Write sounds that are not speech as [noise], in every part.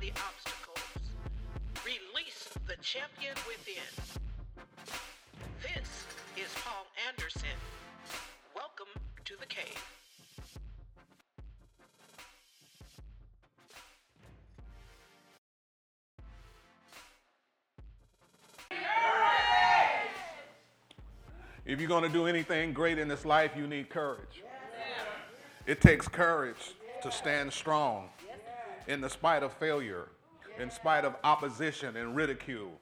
the obstacles. Release the champion within. This is Paul Anderson. Welcome to the cave. If you're going to do anything great in this life, you need courage. It takes courage to stand strong in the spite of failure, in spite of opposition and ridicule.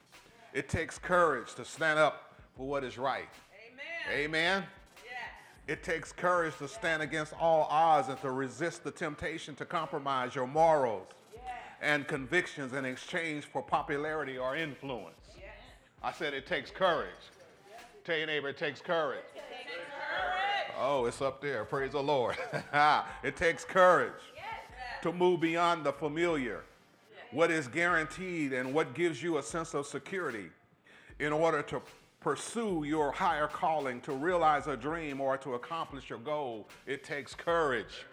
It takes courage to stand up for what is right. Amen. Amen. It takes courage to stand against all odds and to resist the temptation to compromise your morals and convictions in exchange for popularity or influence. I said it takes courage. Tell your neighbor it takes courage. It takes courage. Oh, it's up there. Praise the Lord. [laughs] it takes courage to move beyond the familiar, what is guaranteed, and what gives you a sense of security in order to pursue your higher calling, to realize a dream, or to accomplish your goal. It takes courage.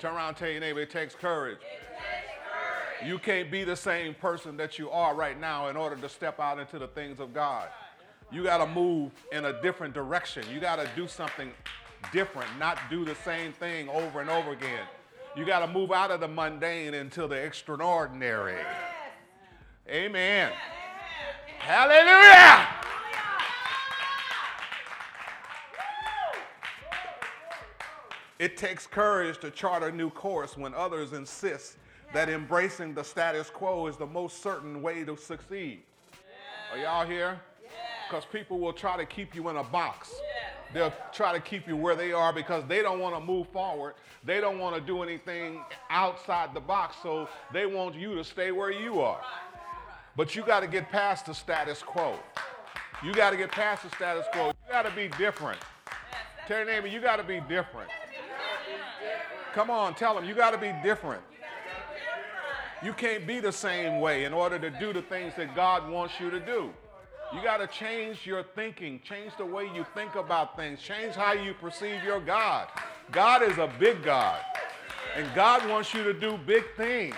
Turn around tell your neighbor it takes courage. It takes courage. You can't be the same person that you are right now in order to step out into the things of God. You got to move in a different direction. You got to do something different, not do the same thing over and over again. You got to move out of the mundane into the extraordinary. Amen. Hallelujah. It takes courage to chart a new course when others insist that embracing the status quo is the most certain way to succeed. Are y'all here? Because people will try to keep you in a box. They'll try to keep you where they are because they don't want to move forward. They don't want to do anything outside the box, so they want you to stay where you are. But you got to get past the status quo. You got to get past the status quo. You got to be different. Tell your you got to be different. Come on, tell them, you got to be different. You can't be the same way in order to do the things that God wants you to do. You got to change your thinking, change the way you think about things, change how you perceive your God. God is a big God, and God wants you to do big things.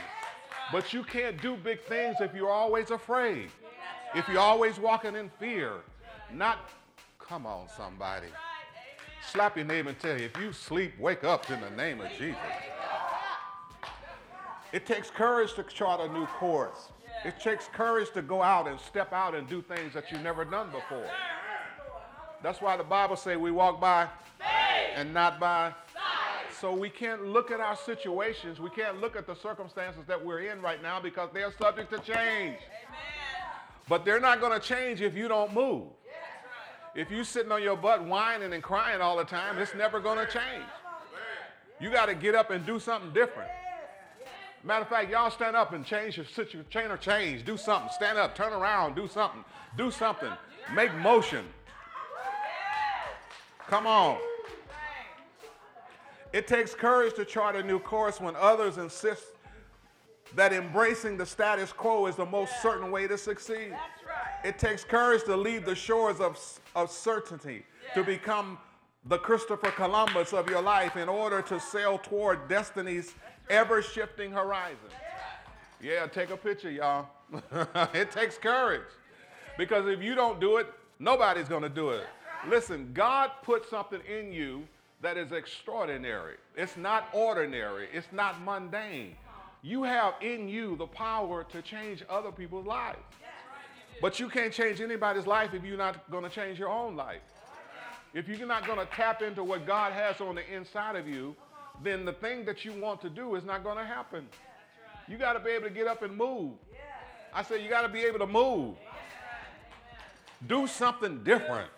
But you can't do big things if you're always afraid, if you're always walking in fear. Not, come on, somebody. Slap your neighbor and tell you, if you sleep, wake up in the name of Jesus. It takes courage to chart a new course. It takes courage to go out and step out and do things that you've never done before. That's why the Bible says we walk by faith and not by. Sight. So we can't look at our situations. We can't look at the circumstances that we're in right now because they're subject to change. But they're not going to change if you don't move. If you're sitting on your butt whining and crying all the time, it's never going to change. You got to get up and do something different. Matter of fact, y'all stand up and change your situation, chain or change. Do something. Stand up, turn around, do something. Do something. Make motion. Come on. It takes courage to chart a new course when others insist that embracing the status quo is the most certain way to succeed. Right. It takes courage to leave the shores of, of certainty, to become the Christopher Columbus of your life in order to sail toward destiny's ever shifting horizon. Yeah, take a picture, y'all. [laughs] it takes courage. Because if you don't do it, nobody's going to do it. Listen, God put something in you that is extraordinary. It's not ordinary, it's not mundane. You have in you the power to change other people's lives. But you can't change anybody's life if you're not going to change your own life. If you're not going to tap into what God has on the inside of you, then the thing that you want to do is not going to happen. You got to be able to get up and move. I said, you got to be able to move. Do something different.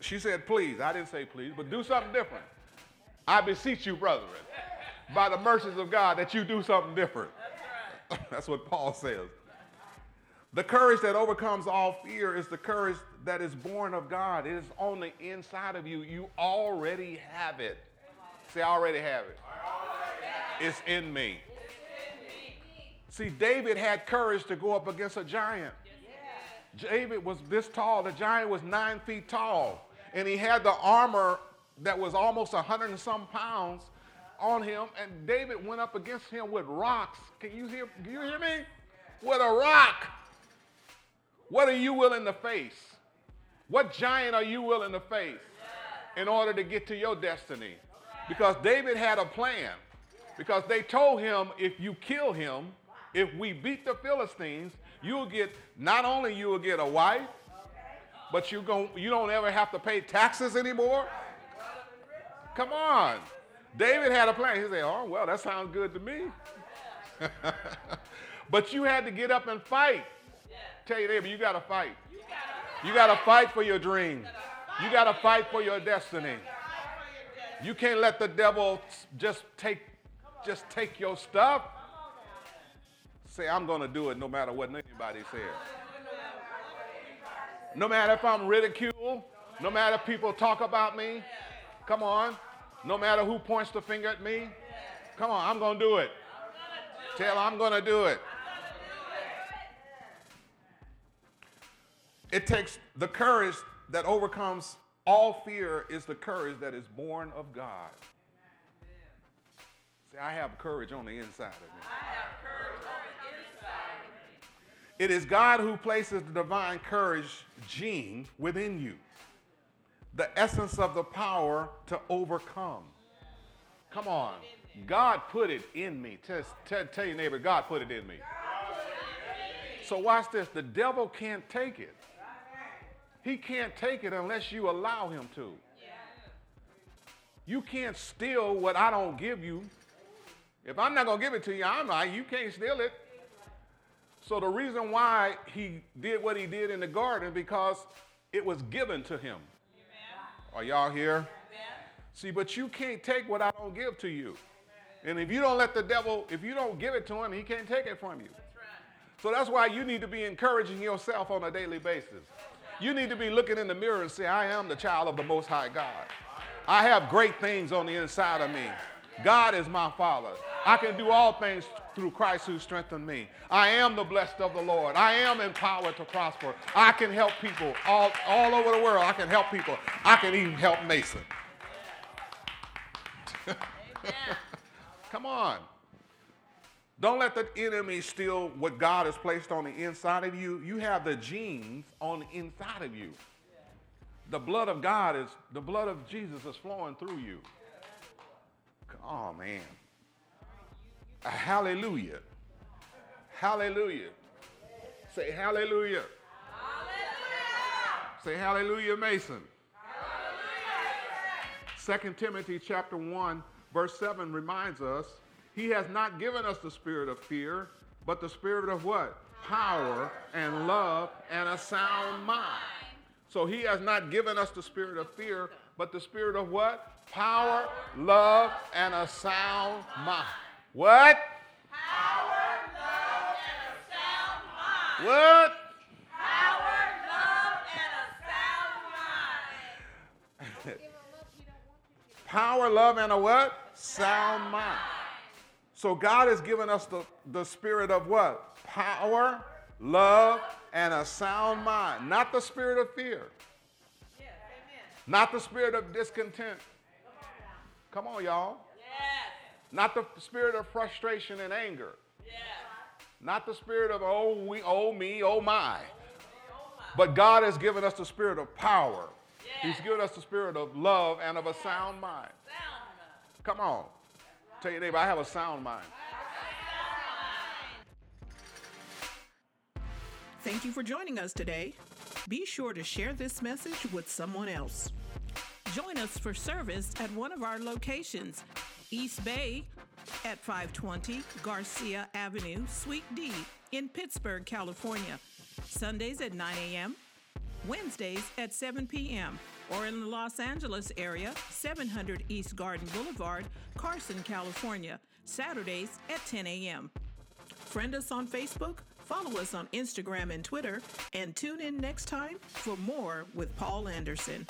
She said, please. I didn't say please, but do something different. I beseech you, brethren, by the mercies of God, that you do something different. That's [laughs] what Paul says. The courage that overcomes all fear is the courage that is born of God. It is on the inside of you. You already have it. Say, I already have it. It's in me. See, David had courage to go up against a giant. David was this tall. The giant was nine feet tall. And he had the armor that was almost a hundred and some pounds on him, and David went up against him with rocks. Can you hear? Can you hear me? With a rock. What are you willing to face? What giant are you willing to face in order to get to your destiny? Because David had a plan. Because they told him, if you kill him, if we beat the Philistines, you'll get not only you will get a wife, but you gon' you don't ever have to pay taxes anymore. Come on. David had a plan. He said, Oh, well, that sounds good to me. [laughs] but you had to get up and fight. Tell your neighbor, you got to fight. You got to fight for your dream. You got to fight for your destiny. You can't let the devil just take just take your stuff. Say, I'm going to do it no matter what anybody says. No matter if I'm ridiculed, no matter if people talk about me. Come on. No matter who points the finger at me. Come on, I'm going to do it. Tell I'm going to do it. It takes the courage that overcomes all fear is the courage that is born of God. See, I have courage on the inside of me. I have courage on the inside of me. It is God who places the divine courage gene within you, the essence of the power to overcome. Come on. God put it in me. Tell, tell, tell your neighbor, God put it in me. So watch this. The devil can't take it. He can't take it unless you allow him to. You can't steal what I don't give you. If I'm not going to give it to you, I'm like, you can't steal it. So the reason why he did what he did in the garden because it was given to him. Amen. Are y'all here? Amen. See, but you can't take what I don't give to you. And if you don't let the devil, if you don't give it to him, he can't take it from you. That's right. So that's why you need to be encouraging yourself on a daily basis. You need to be looking in the mirror and say, I am the child of the Most High God. I have great things on the inside of me. God is my Father. I can do all things through Christ who strengthened me. I am the blessed of the Lord. I am empowered to prosper. I can help people all, all over the world. I can help people. I can even help Mason. [laughs] Come on. Don't let the enemy steal what God has placed on the inside of you. You have the genes on the inside of you. The blood of God is, the blood of Jesus is flowing through you. Oh, man. Hallelujah. Hallelujah. Say hallelujah. hallelujah. Say hallelujah, Mason. Second Timothy chapter 1, verse 7 reminds us, he has not given us the spirit of fear, but the spirit of what? Power and love and a sound mind. So he has not given us the spirit of fear, but the spirit of what? Power, love, and a sound mind. What? Power, love, and a sound mind. What? Power, love, and a sound mind. Power, love, and a what? Sound mind. So God has given us the, the spirit of what? Power, love, and a sound mind. Not the spirit of fear. Not the spirit of discontent. Come on, y'all. Not the spirit of frustration and anger. Not the spirit of oh we, oh me, oh my. But God has given us the spirit of power. He's given us the spirit of love and of a sound mind. Sound mind. Come on. Tell your neighbor, I have a sound mind. Thank you for joining us today. Be sure to share this message with someone else. Join us for service at one of our locations East Bay at 520 Garcia Avenue, Suite D in Pittsburg, California. Sundays at 9 a.m., Wednesdays at 7 p.m., or in the Los Angeles area, 700 East Garden Boulevard, Carson, California, Saturdays at 10 a.m. Friend us on Facebook, follow us on Instagram and Twitter, and tune in next time for more with Paul Anderson.